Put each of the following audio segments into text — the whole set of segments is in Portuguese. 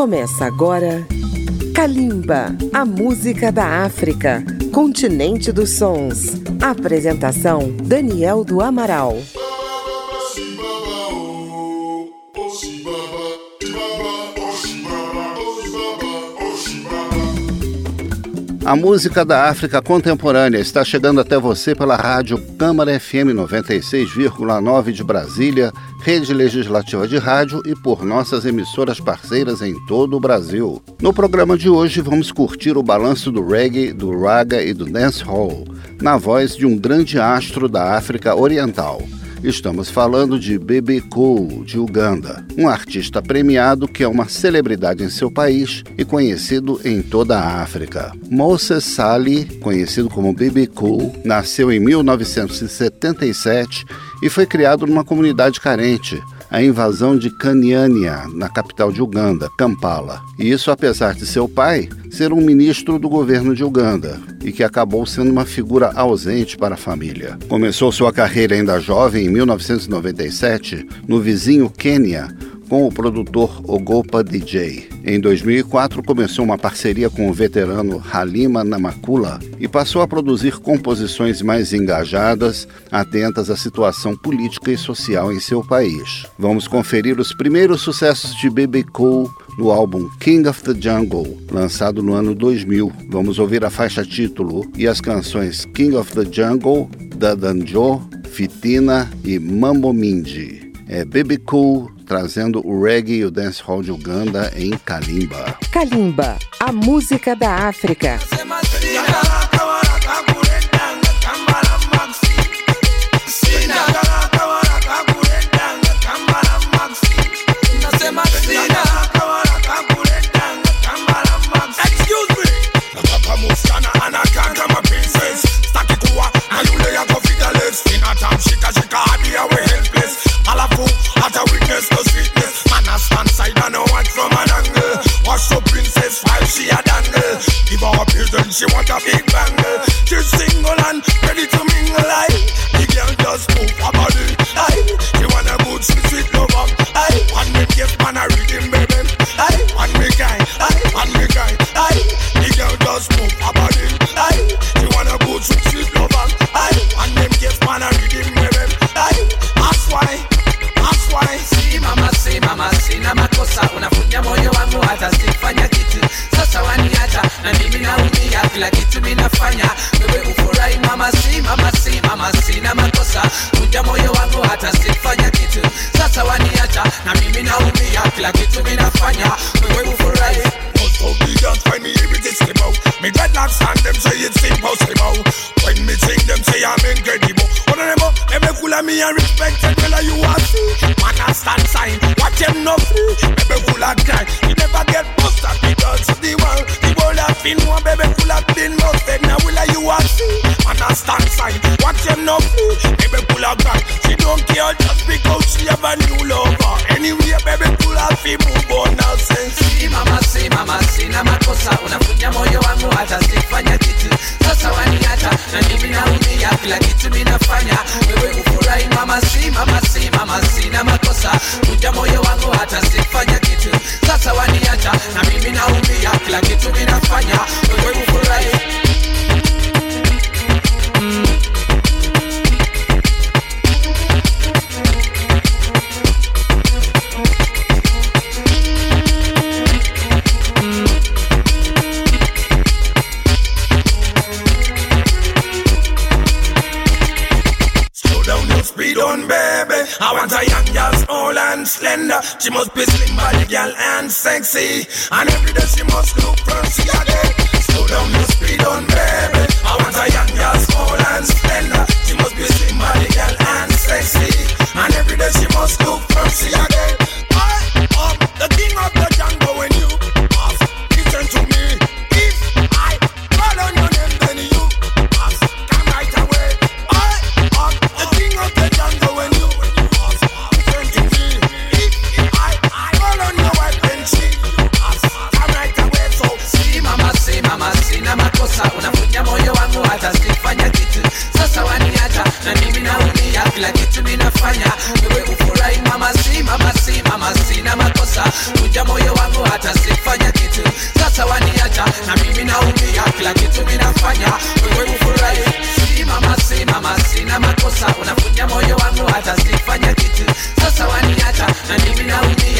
Começa agora Kalimba, a música da África, continente dos sons. Apresentação Daniel do Amaral. A música da África contemporânea está chegando até você pela rádio Câmara FM 96,9 de Brasília, rede legislativa de rádio e por nossas emissoras parceiras em todo o Brasil. No programa de hoje vamos curtir o balanço do reggae, do raga e do dancehall, na voz de um grande astro da África Oriental. Estamos falando de Bebe Cool, de Uganda, um artista premiado que é uma celebridade em seu país e conhecido em toda a África. Moses Sali, conhecido como Bebe Cool, nasceu em 1977 e foi criado numa comunidade carente a invasão de Kanyania, na capital de Uganda, Kampala. E isso apesar de seu pai ser um ministro do governo de Uganda e que acabou sendo uma figura ausente para a família. Começou sua carreira ainda jovem em 1997 no vizinho Quênia com o produtor Ogopa DJ. Em 2004, começou uma parceria com o veterano Halima Namakula e passou a produzir composições mais engajadas, atentas à situação política e social em seu país. Vamos conferir os primeiros sucessos de Baby Cool no álbum King of the Jungle, lançado no ano 2000. Vamos ouvir a faixa título e as canções King of the Jungle, Dadanjo, Fitina e Mambo Mindy. É Baby Cool trazendo o reggae e o dancehall de Uganda em Kalimba. Kalimba, a música da África.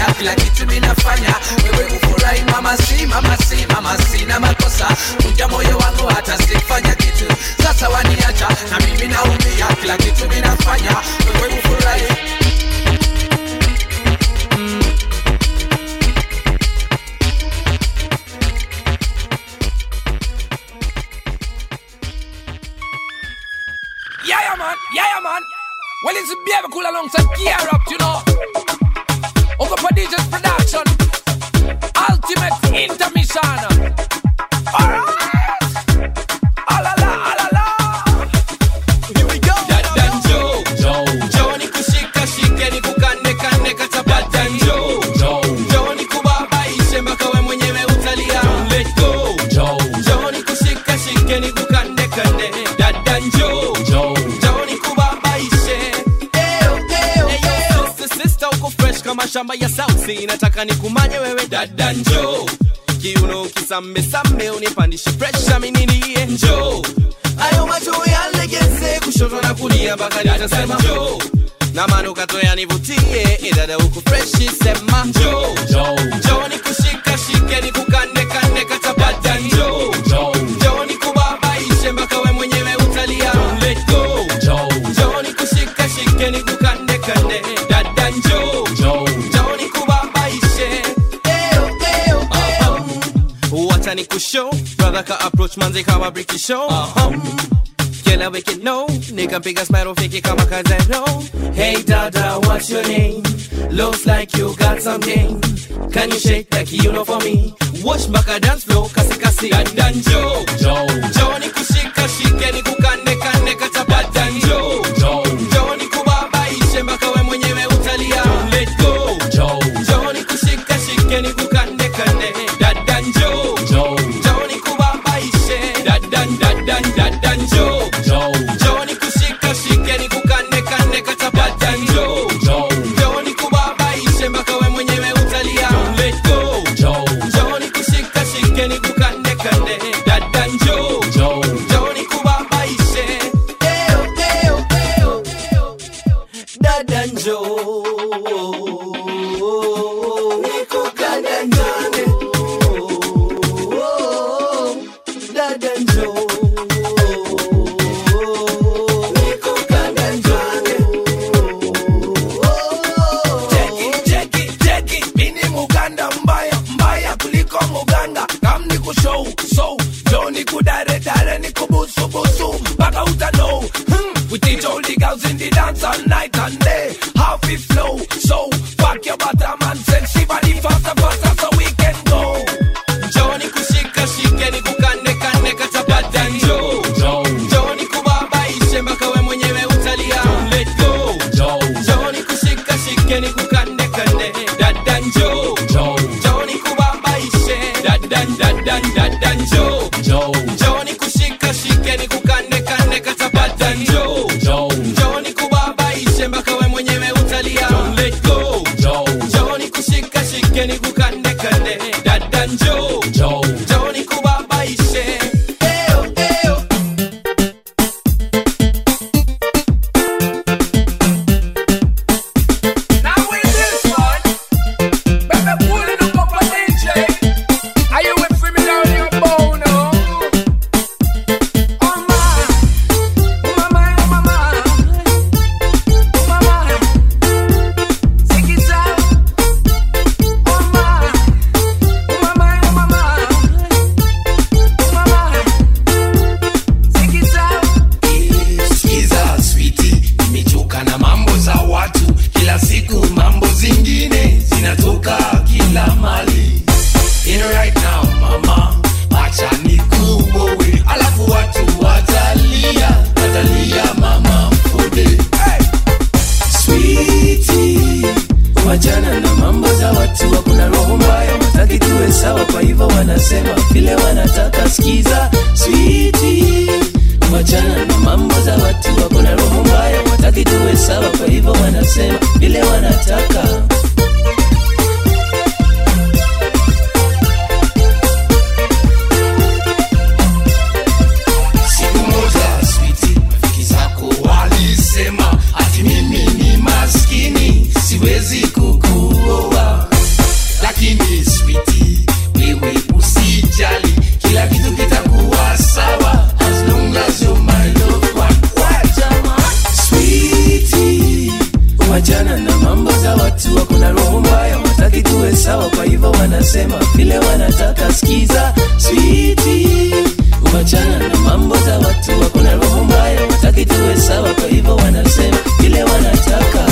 kufanya kila kitu ninafanya wewe ufurahi mama si mama si mama sina makosa kunja moyo wangu hata sifanya kitu sasa waniacha na mimi naumia kila kitu ninafanya wewe ufurahi Yeah, man. Yeah, man. Well, it's a baby cool alongside Gear Up, you know of the prodigious production, Ultimate Intermission. mashamba ya sausi nataka nikumaje wewe dada njo kiuno kisambesambe unipandishe presha mininiye njo ayo macho yalegeze kushoto na kulia mpaka nitasema njo na manukato yanivutie edada eh, huku freshi sema njo, njo, njo. show. Brother can approach man, they come break British show. Uh-huh. Um, can I make it known? Nigga big as metal, fake it, come on, cause know. Hey Dada, what's your name? Looks like you got something. Can you shake that like you know for me? Watch back a dance floor, kasi kasi and danjo. Kenny Cook and Nekande, Dad Danjo. sawa, kwa hivyo wanasema vile wanataka. Sikiza switi, wachana na mambo za watu, hakuna roho mbaya, wataki tuwe sawa, kwa hivyo wanasema vile wanataka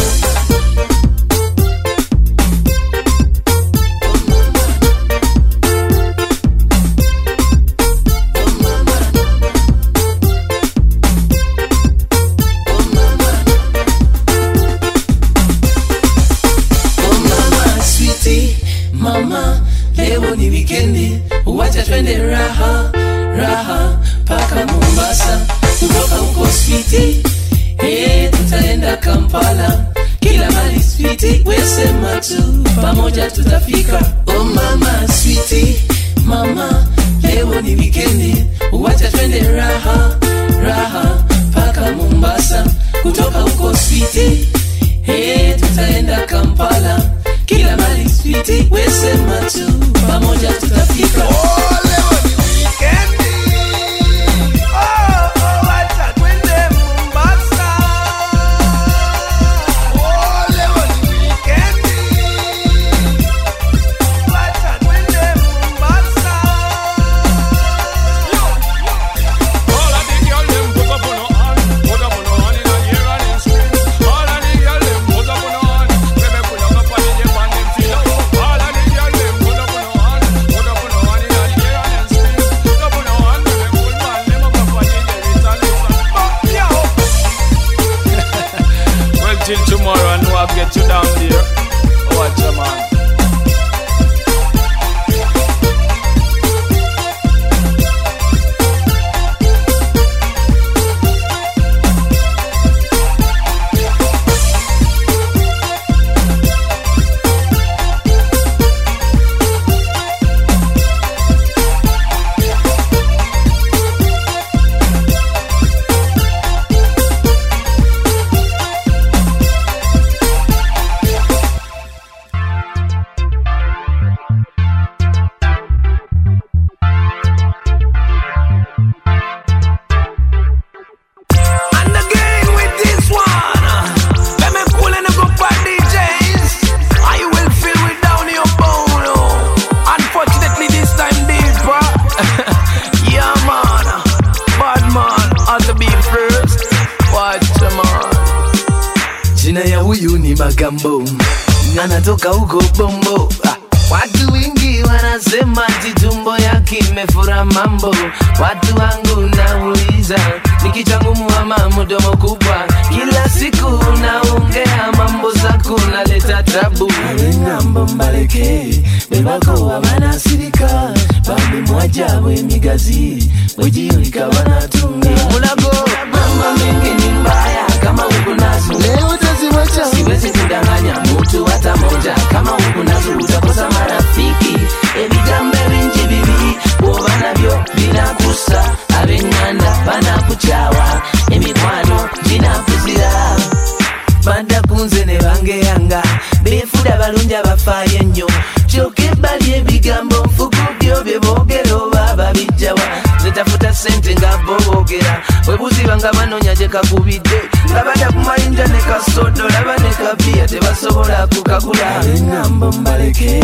sente nga boogera. Bwe buziba nga banoonya gye kakubidde. Nga badda ku mayinja ne kasodo laba ne kabiya tebasobola kukagula enambo mbaleke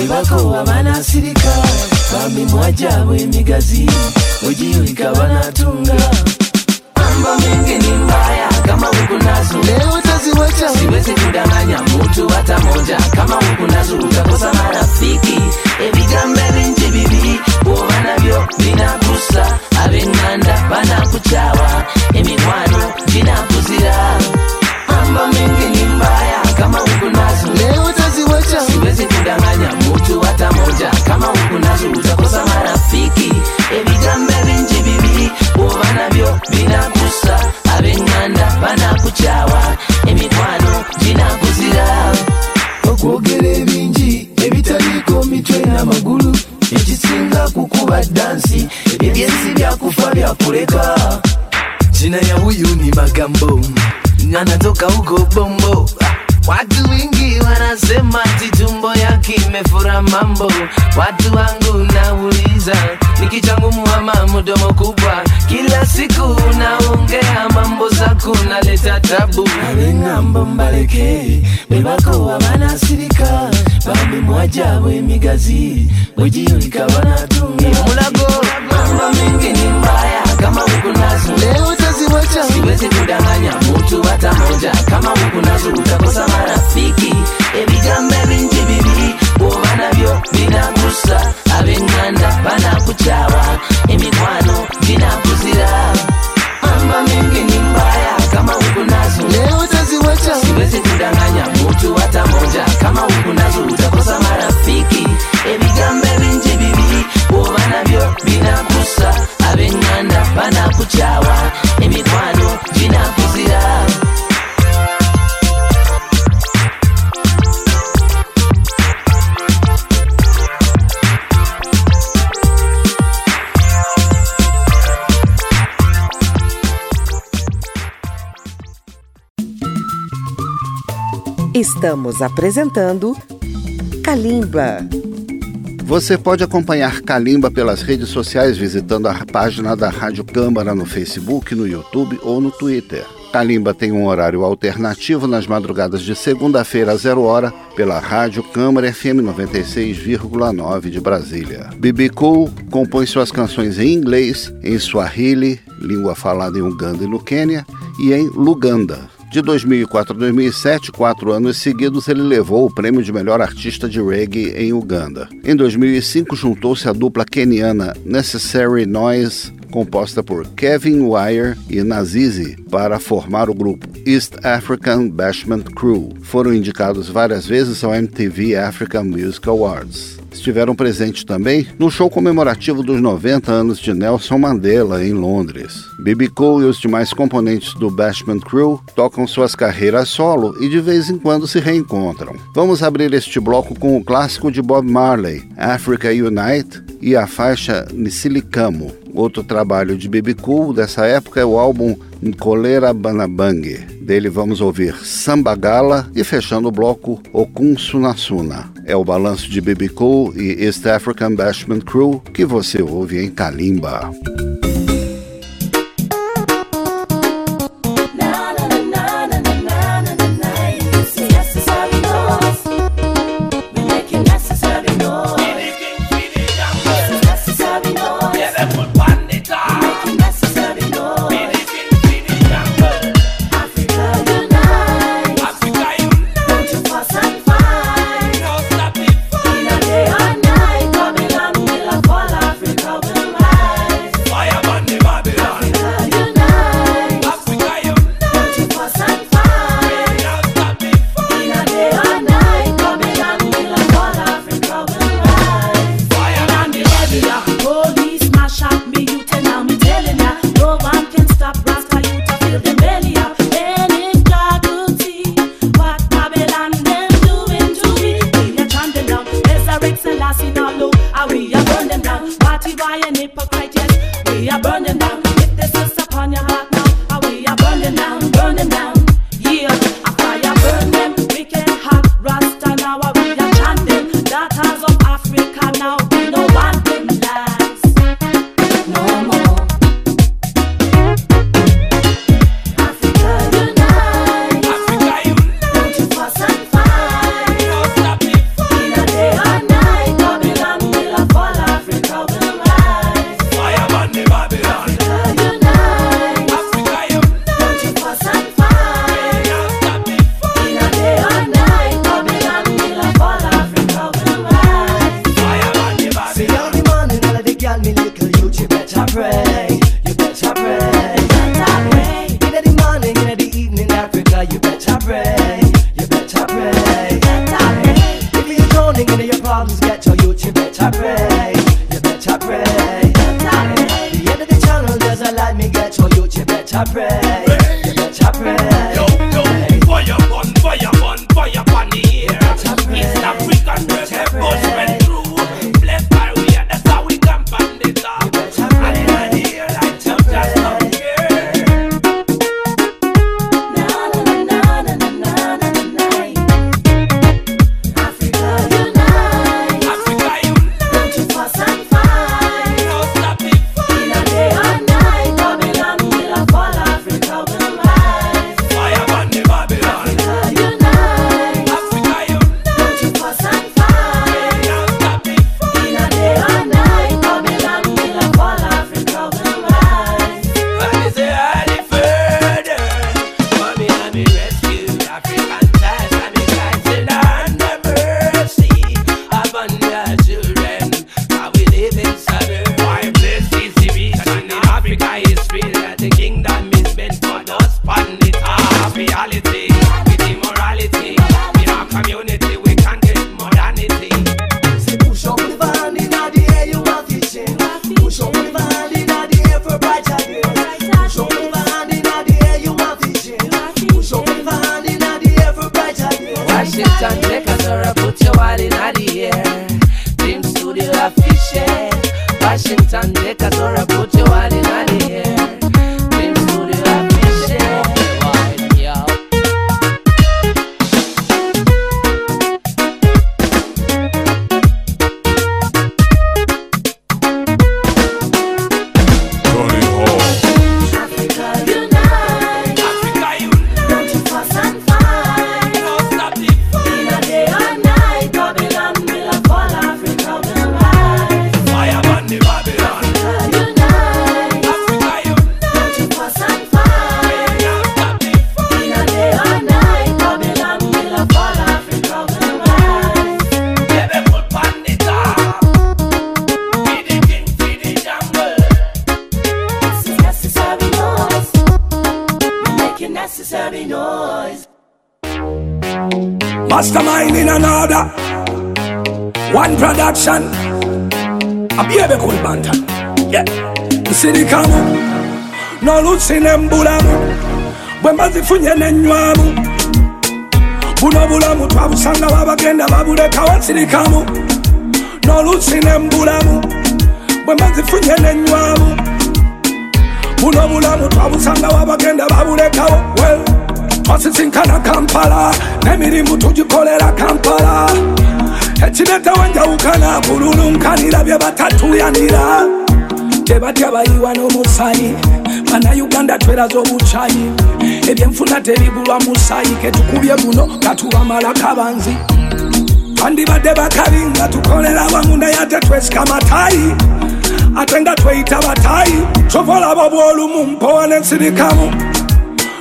ebakowa banasirika bamimwa gyabwe emigazi ogiyulika banatunga mambo mengi ni mbaya kama huku nazo. Leo unaziwacha, siwezi kudanganya. Mtu hata moja. Kama huku nazo utakosa marafiki. Ebigambeli nti bibi woba nabyo binakusa, ab'enganda banakukyawa, emikwano ginakuzira amba mingi ni mbaya. Kama huku nazo leo utaziwacha, siwezi kudanganya. Mtu hata moja. Kama huku nazo utakosa marafiki. Ebigambeli nti bibi woba nabyo n'amagulu ekisinga kukuba dansi. Ebyensi byakufa byakuleka jina ya huyu ni magambo. Anatoka huko bombo watu wengi wanasema ati tumbo yake imefura mambo. Watu wangu nauliza nikichangumu ama mdomo kubwa? Kila siku naongea mambo zako naleta tabu. Awengambo mbaleke webako wabanasirika bambi mwaja wemigazi wejiulika wanatumia mulago mambo mengi ni mbaya kama huku nazo. Leo utaziwacha. Siwezi kudanganya mtu hata moja. Kama huku nazo utakosa marafiki. Ebigambo binti bibi bwoba nabyo binakusa abenganda banakucawa Estamos apresentando Kalimba. Você pode acompanhar Kalimba pelas redes sociais visitando a página da Rádio Câmara no Facebook, no YouTube ou no Twitter. Kalimba tem um horário alternativo nas madrugadas de segunda-feira a zero hora pela Rádio Câmara FM 96,9 de Brasília. Bibi Cool compõe suas canções em inglês, em Swahili, língua falada em Uganda e no Quênia, e em Luganda, de 2004 a 2007, quatro anos seguidos, ele levou o prêmio de melhor artista de reggae em Uganda. Em 2005, juntou-se à dupla keniana Necessary Noise, composta por Kevin Wire e Nazizi, para formar o grupo East African Bashment Crew. Foram indicados várias vezes ao MTV African Music Awards estiveram presentes também no show comemorativo dos 90 anos de Nelson Mandela em Londres. B.B. Cole e os demais componentes do Bashment Crew tocam suas carreiras solo e de vez em quando se reencontram. Vamos abrir este bloco com o clássico de Bob Marley, Africa Unite, e a faixa Nisilicamo. Outro trabalho de B.B. Cool dessa época é o álbum Nkolera Banabang. Dele vamos ouvir Sambagala e fechando o bloco Okun Sunasuna. É o balanço de B.B. Cool e East African Bashment Crew que você ouve em Kalimba. Nolusi nembulamu. Bwe mbazifunye nenywamu. Buno bulamu twabusanga babagenda babulekawo nsirikamu. Nolusi nembulamu. Bwe mbazifunye nenywamu. Buno bulamu twabusanga babagenda babulekawo. Well, twasisinkana kampala n'emirimu tugikolera kampala ekireetawo enjawukana kululunkanira bye batatuyanira tebatya bayiwa n'omusayi bannayuganda tweraza obucayi ebyenfuna terigulwa musayi ketukubye guno katubamalako abanzi twandibadde bakabi nga tukolera wamu naye ate twesika matayi. Ate nga tweyita batayi kyova olaba bwolumu mpowa nensirikamu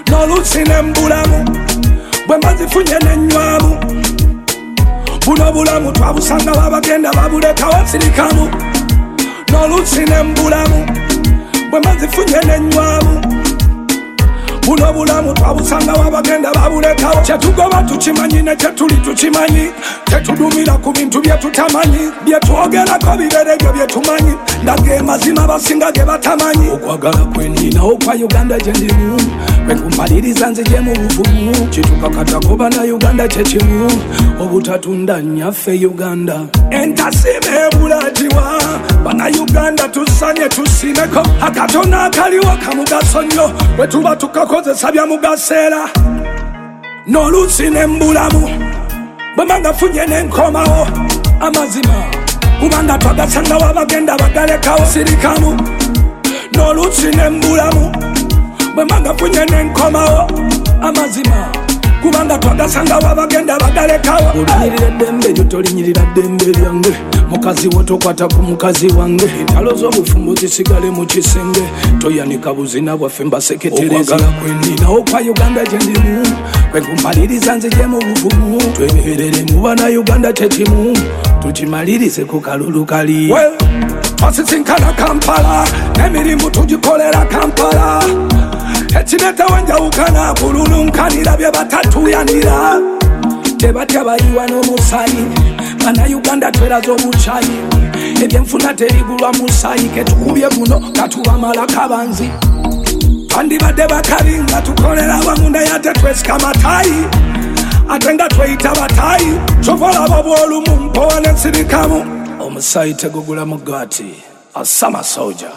n'olusi nembulamu bwe mbazifunye nenywamu buno bulamu twabusanga babagenda babulekawo nsirikamu n'olusi nembulamu bwe mbazifunye nenywamu buno bulamu twabusanga babagenda babulekawo. Kyetugoba tukimanyi ne kyetuli tukimanyi. Tetudumira ku bintu byetutamanyi byetwogerako biberegyo byetumanyi ndaga mazima abasinga ge batamanyi. Okwagala kweninawo kwa uganda gyendimu kwenkumaliriza nzije mu buvumu. Kitukakatakoba na uganda kyekimu obutatunda nyaffe uganda. Entasima ebulatiwa bannayuganda tusanye tusimeko. Akatono akaliwo kamugaso nnyo. Bwe tuba bakozesa byamugaseera n'oluusi nembulamu. Bwe mangafunye nenkomawo amazima kubanga twagasangawo abagenda bagalekawo sirikamu n'oluusi nembulamu. Bwe mangafunye nenkomawo amazima kubanga twagasanga wabagenda bagalekawo. Olinyirira eddembe lyo tolinyirira ddembe lyange. Mukazi wo tokwata ku mukazi wange. Entalo z'obufumbo zisigale mu kisenge. Toyanika buzina bwaffe mbaseketerezagala kweninawo kwa uganda gyendimu kwenkumaliriza nzije mu buvumu. Tweberere mu bannayuganda kyekimu tukimalirize ku kalulu kali. Twasisinkana kampala n'emirimu tugikolera kampala ekireetawo enjawukana kululunkanira bye batatuyanira. Tebatya bayiwa n'omusayi bannayuganda tweraza obucayi ebyenfuna terigulwa musayi ketukubye guno katubamalako abanzi twandibadde bakabi nga tukolera wamu naye ate twesika matayi ate nga tweyita batayi. Kyova olaba bwolumu mpowa nensirikamu omusayi tegugula mugaati asama soja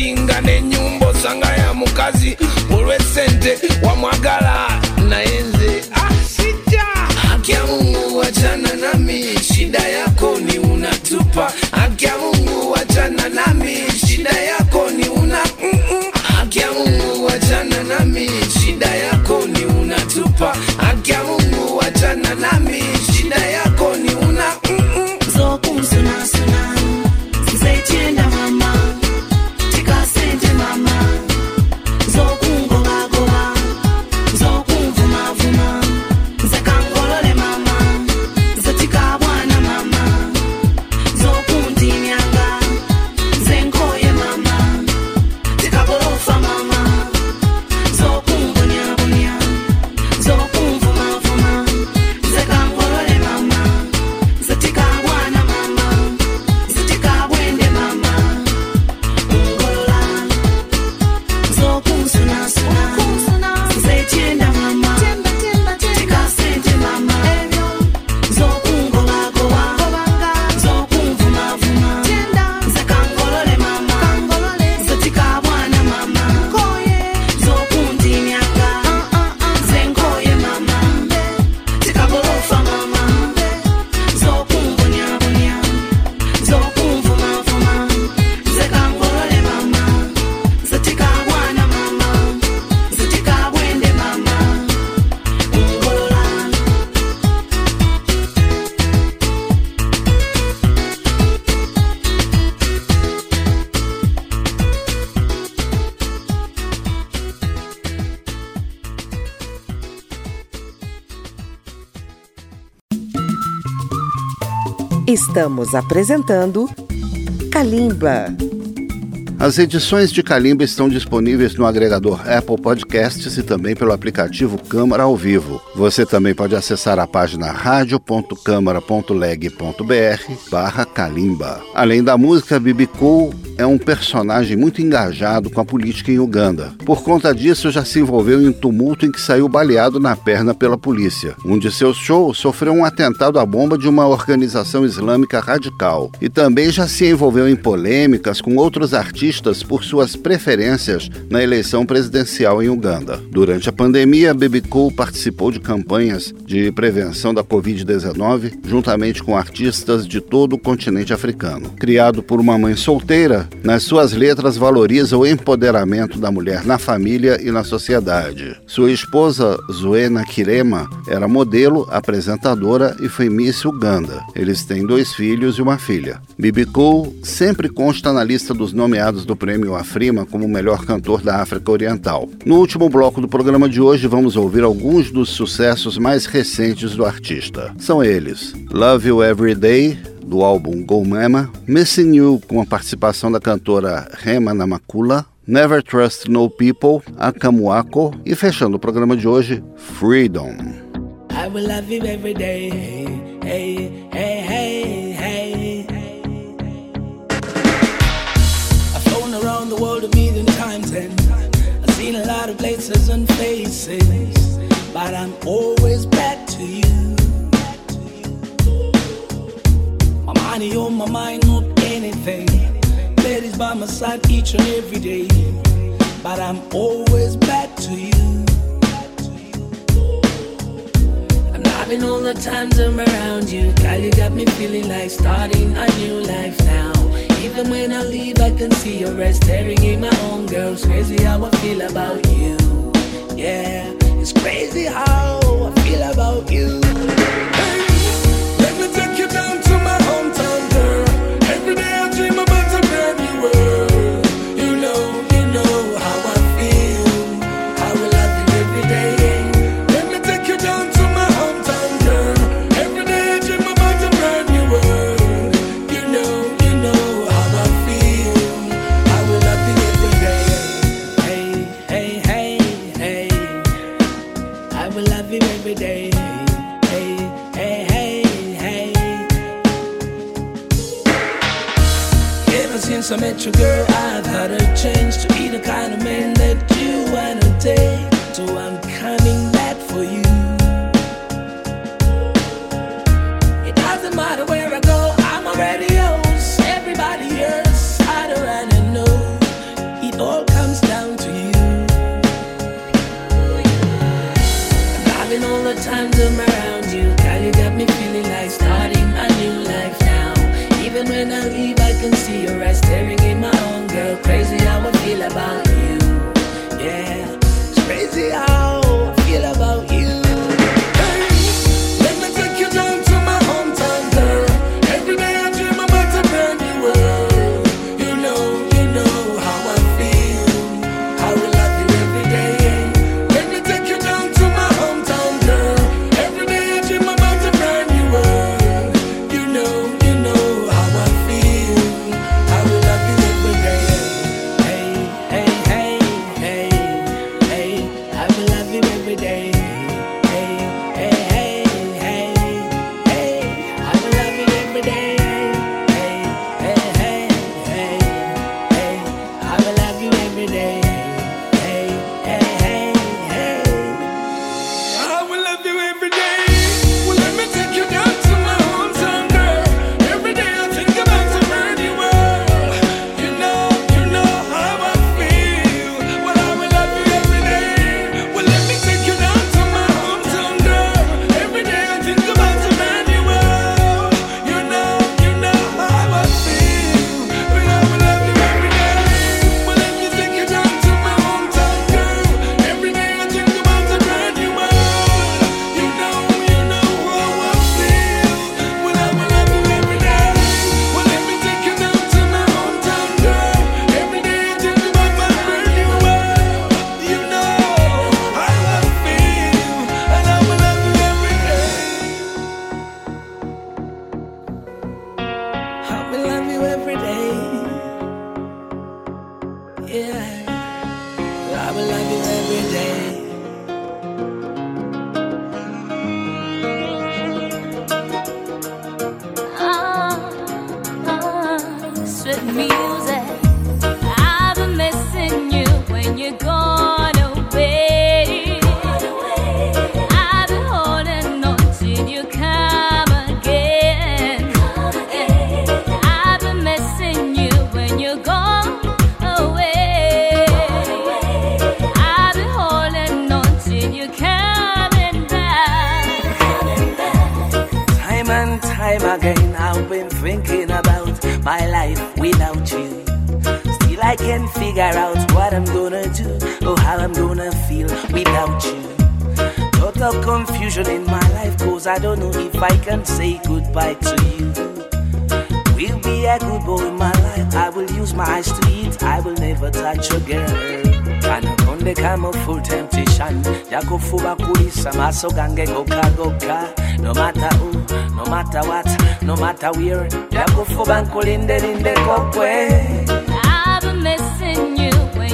emboosi nga n'ennyumba osanga ya mukazi. Olw'essente wamwagala naye nze asijja haki ya mungu wachana nami. Shida yako ni unatupa. Haki mungu wachana nami. Shida yako ni una mm-mm. haki mungu wachana nami. Shida yako ni unatupa. Haki mungu wachana nami Estamos apresentando Kalimba. As edições de Calimba estão disponíveis no agregador Apple Podcasts e também pelo aplicativo Câmara ao Vivo. Você também pode acessar a página radio.câmara.leg.br barra Kalimba. Além da música, Bibi Cool é um personagem muito engajado com a política em Uganda. Por conta disso, já se envolveu em um tumulto em que saiu baleado na perna pela polícia. Um de seus shows sofreu um atentado à bomba de uma organização islâmica radical. E também já se envolveu em polêmicas com outros artistas por suas preferências na eleição presidencial em Uganda. Durante a pandemia, Baby Cool participou de campanhas de prevenção da Covid-19 juntamente com artistas de todo o continente africano. Criado por uma mãe solteira, nas suas letras valoriza o empoderamento da mulher na família e na sociedade. Sua esposa, Zuena Kirema, era modelo, apresentadora e foi Miss Uganda. Eles têm dois filhos e uma filha. Bibi Cool sempre consta na lista dos nomeados do prêmio Afrima como melhor cantor da África Oriental. No último bloco do programa de hoje, vamos ouvir alguns dos sucessos mais recentes do artista. São eles: Love You Every Day, do álbum Go Mama, Missing You, com a participação da cantora Rema Namakula, Never Trust No People, Akamuako e fechando o programa de hoje, Freedom. I will love you every day. Hey, hey, hey. World a million times and I've seen a lot of places and faces, but I'm always back to you. My money on my mind, not anything. Ladies by my side each and every day, but I'm always back to you. I'm loving all the times I'm around you. Girl, you got me feeling like starting a new life now. Even when I leave, I can see your eyes staring in my own girl. It's crazy how I feel about you. Yeah, it's crazy how I feel about you. crazy how I feel about you. Yeah, it's crazy how I feel about yeah. I will love you every day. Ah, ah, sweet music. can figure out what I'm gonna do or how I'm gonna feel without you. Total confusion in my life, cause I don't know if I can say goodbye to you. Will be a good boy in my life, I will use my eyes to eat, I will never touch a girl. kanakonde kamo full temptation yakufuba kulisa maso gange goka no matter who no matter what no matter where yakufuba nkulindelinde kokwe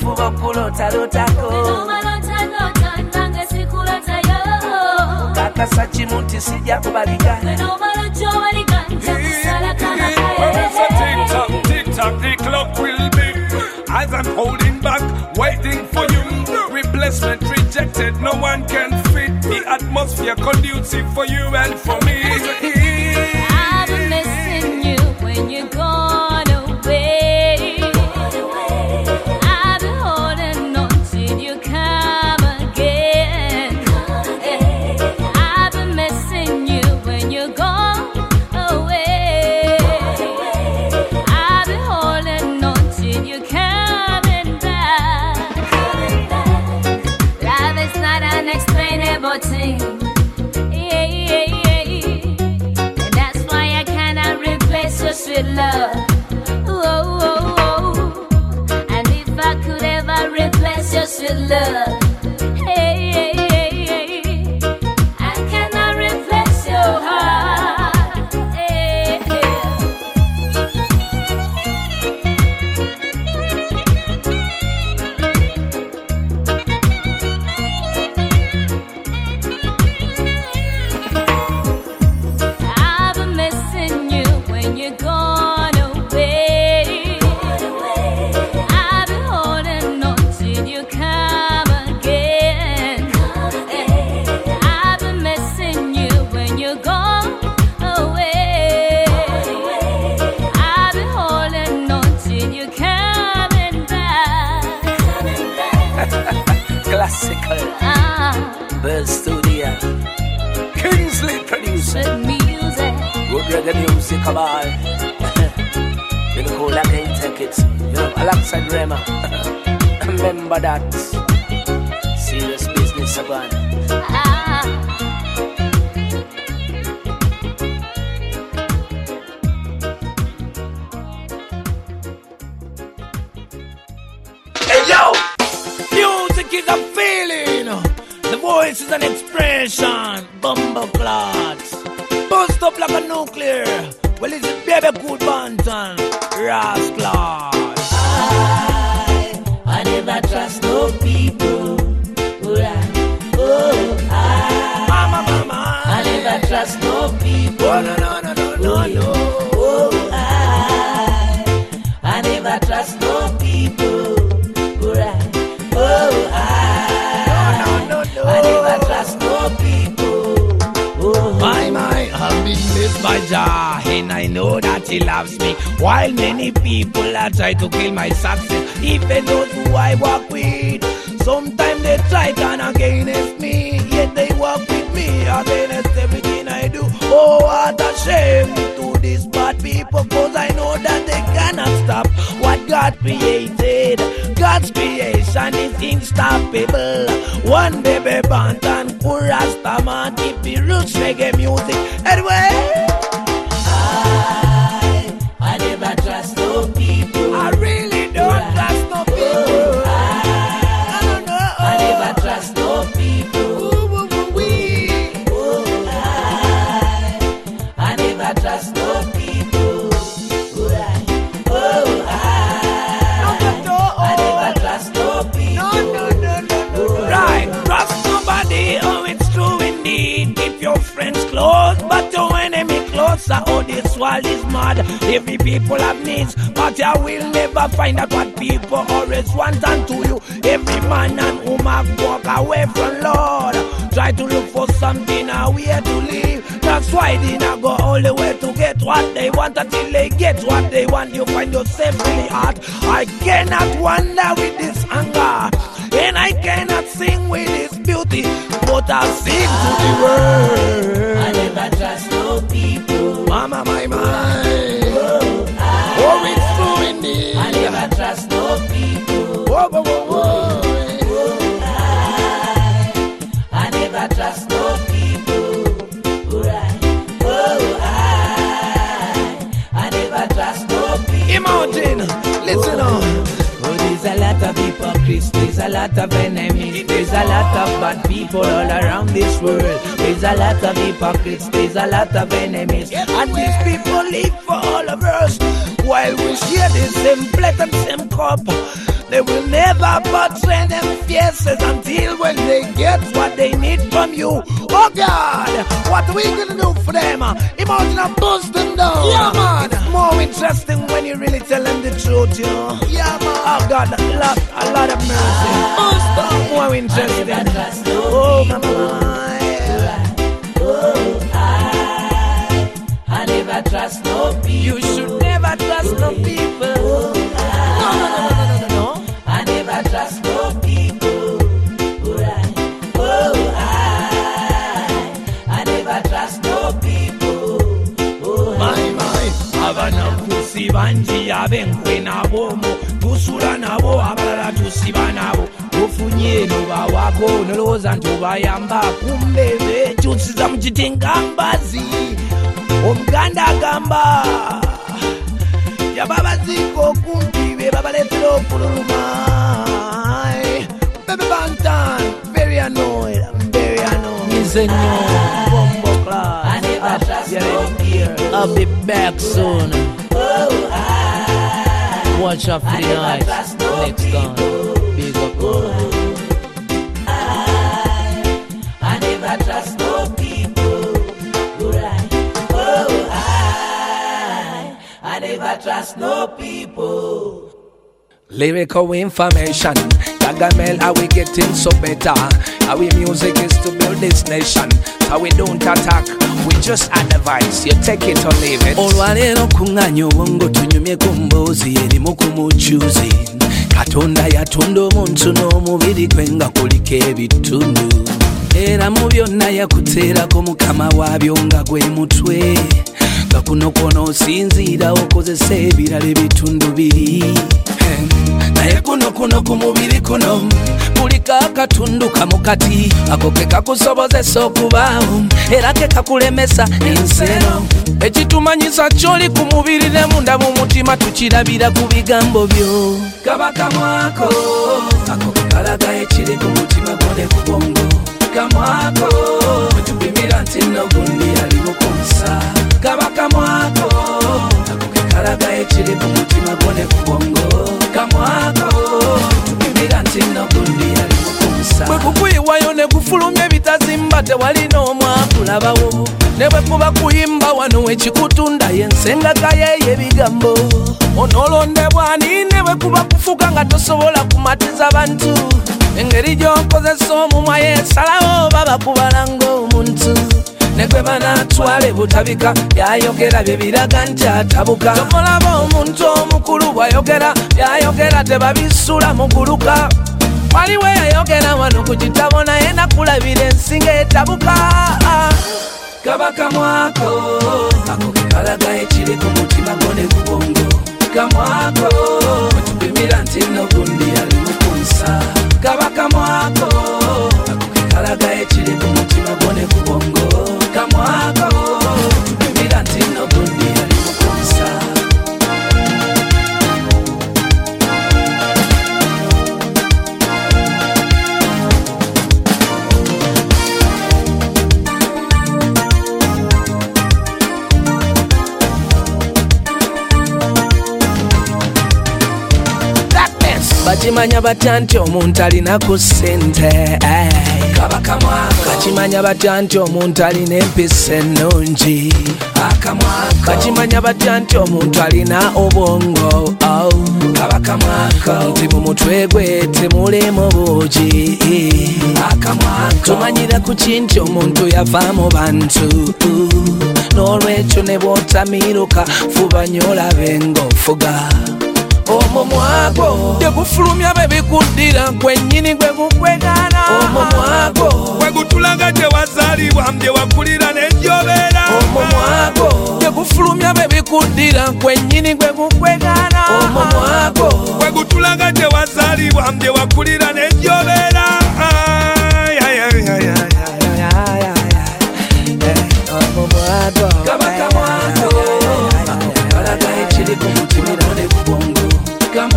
fuba kulota lotako kimu nti sijja The clock will be as I'm holding back, waiting for you. Replacement rejected, no one can fit the atmosphere conducive for you and for me. 真的 Classical. Ah, Bell Studio. Kingsley producer. music. Good reggae music about. you know, cool, I can't take it. You know, alongside Rema. Remember that. Serious business about. This is an express. People try to kill my success, even those who I walk with, sometimes they try turn against me, yet they walk with me against everything I do. Oh, what a shame to these bad people, cause I know that they cannot stop what God created. God's creation is unstoppable. One baby band and Kurasta man keep the roots reggae music. Until they get what they want. You find yourself really hard. I cannot wander with this anger. And I cannot sing with this beauty, but I sing to the world. A lot of hypocrites, there's a lot of enemies. And these people live for all of us while we share the same plate and same cup. They will never betray them faces until when they get what they need from you. Oh God, what are we gonna do for them? Imagine I bust them down. Yeah, man. It's more interesting when you really tell them the truth, you know. Yeah, man. Oh God, a lot, a lot of mercy. Bust them. More interesting. Oh, my kusiba njiya benkwe nabo mu tusula nabo abalala tusiba nabo. Ofunye eno bawako nolowooza nti obayamba kumbe bekyusiza mu kitinga mbazi omuganda agamba yaba baziika okumpi be babaleetera okululuma bebe bantan very annoyed very annoyed. Nze nnyo bombo class. I'll be back soon. Oh, I, Watch out for I the never trust no Next time. people. Big up. I, I never trust no people. Right. Oh, I, I never trust no people. Lyrical information. Gargamel, how we getting so better. Our music is to build this nation. So we don't attack, we just advise. You take it or leave it. olwaleero kuŋŋanya obwongo tunyumye ku mboozi erimu ku mujuzi katonda yatonda omuntu n'omubiri gwe nga kuliko ebitundu era mu byonna yakuteerako mukama waabyo nga gwe mutwe nga kuno kwonoosinziira okozesa ebirala ebitundu biri naye kuno kuno ku mubiri kuno kuliko akatundu kamukati ako ke kakusobozesa okubaawo era ke kakulemesa ensero. Ekitumanyisa kyoli ku mubiri ne munda mu mutima tukirabira ku bigambo byo. Kabakamwako ako kekalaga ekiri ku mutima gwo ne ku bwongo. Kamwako wetupimira nti nogundi ali mukunsa kabakamwako ako kekalaga ekiri ku mutima gwo ne ku bwongo kamwako tupimira nti nogundi ali mukunsa bwe kukuyiwayo ne kufulumya ebitazimba tewalina omwakulabawo ne bwe kuba kuyimba wano ekikutunda yensengaka yeyo ebigambo. Onoolondebwa ani ne bwe kuba kufuuka nga tosobola kumatiza bantu. Engeri gy'okozesa omumwa yeesalawo baba kubala ng'omuntu ne gwe banaatwala ebutabika byayogera bye biraga nti atabuka. Tomulaba omuntu omukulu bw'ayogera byayogera tebabisula muguluka waliwo eyayogera wano ku kitabo naye nakulabira ensinga etabuka. Kabakamwako ako kekalaga ekiri ku mutima gwo ne ku bwongo. Kamwako wetupimira nti nogundi ali mukunsa kabakamwako ako kekalaga ekiri ku bakimanya batya nti omuntu alina ku ssente bakimanya batya nti omuntu alina empisa ennungi bakimanya batya nti omuntu alina obwongo oh. nti mu mutwe gwe temulemu buugi tumanyira ku ki nti omuntu yava mu bantu n'olwekyo ne bwotamiruka fuba nyo olabe omwo mwagwo tekufulumya be bikuddira gwe gukwegana omwo mwagwo gwe gutulaga tewazaalibwa mbye wakulira nejjobeera omwo mwagwo tekufulumya be bikuddira gwe gukwegana omwo mwagwo gwe gutulaga tewazaalibwa mbye wakulira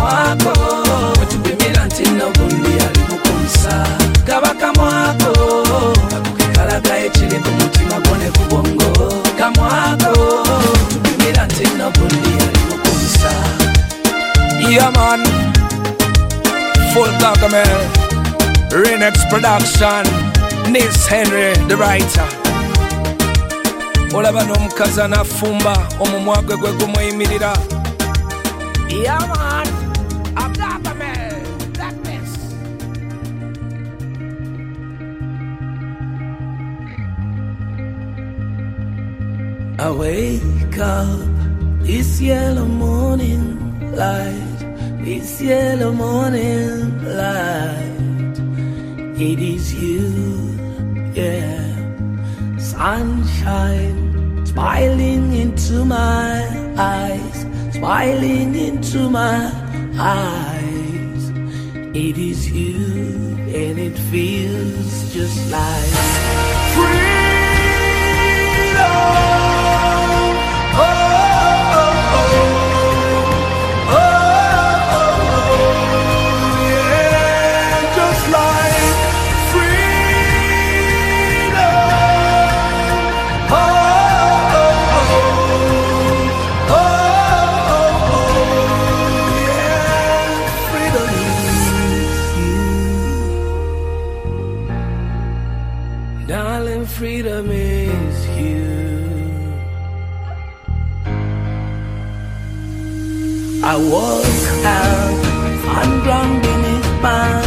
kamwako wetupimira nti nogundi ali mukunsa kabakamwako kalaga ekiri ku mutima gwo ne ku bwongo kamwako tupimira nti nogundi ali mukunsa Yeah, man. Full Gargamel. Renex Production. Nis Henry, the writer. olaba n'omukazi anafumba omumwa gwe gwe gumweyimirira yaman. I wake up this yellow morning light, this yellow morning light. It is you, yeah. Sunshine smiling into my eyes, smiling into my eyes. It is you, and it feels just like Just Walk held, I'm beneath my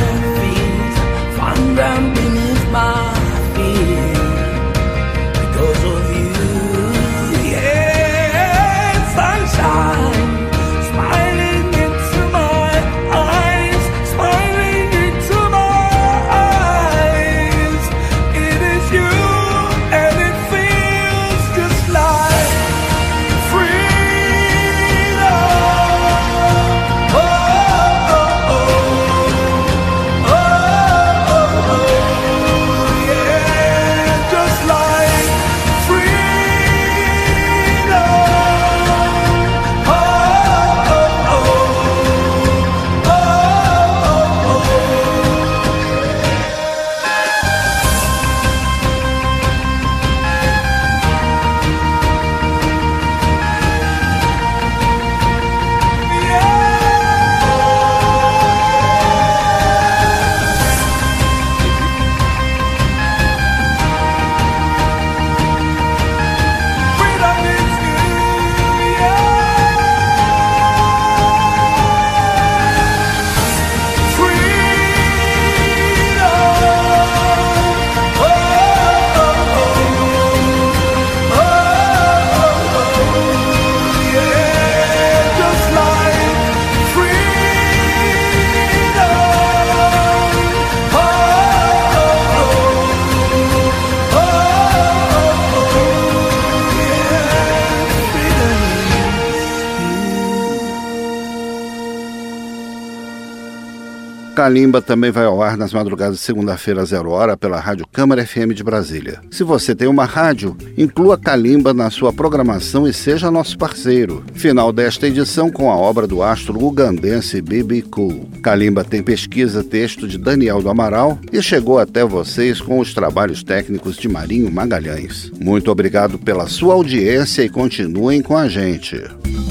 Calimba também vai ao ar nas madrugadas de segunda-feira, zero hora, pela Rádio Câmara FM de Brasília. Se você tem uma rádio, inclua Calimba na sua programação e seja nosso parceiro. Final desta edição com a obra do astro ugandense Bibi Cool. Calimba tem pesquisa, texto de Daniel do Amaral e chegou até vocês com os trabalhos técnicos de Marinho Magalhães. Muito obrigado pela sua audiência e continuem com a gente.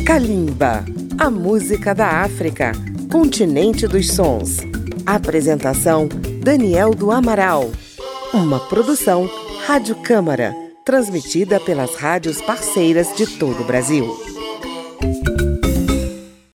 Kalimba, a música da África, continente dos sons. Apresentação: Daniel do Amaral. Uma produção Rádio Câmara, transmitida pelas rádios parceiras de todo o Brasil.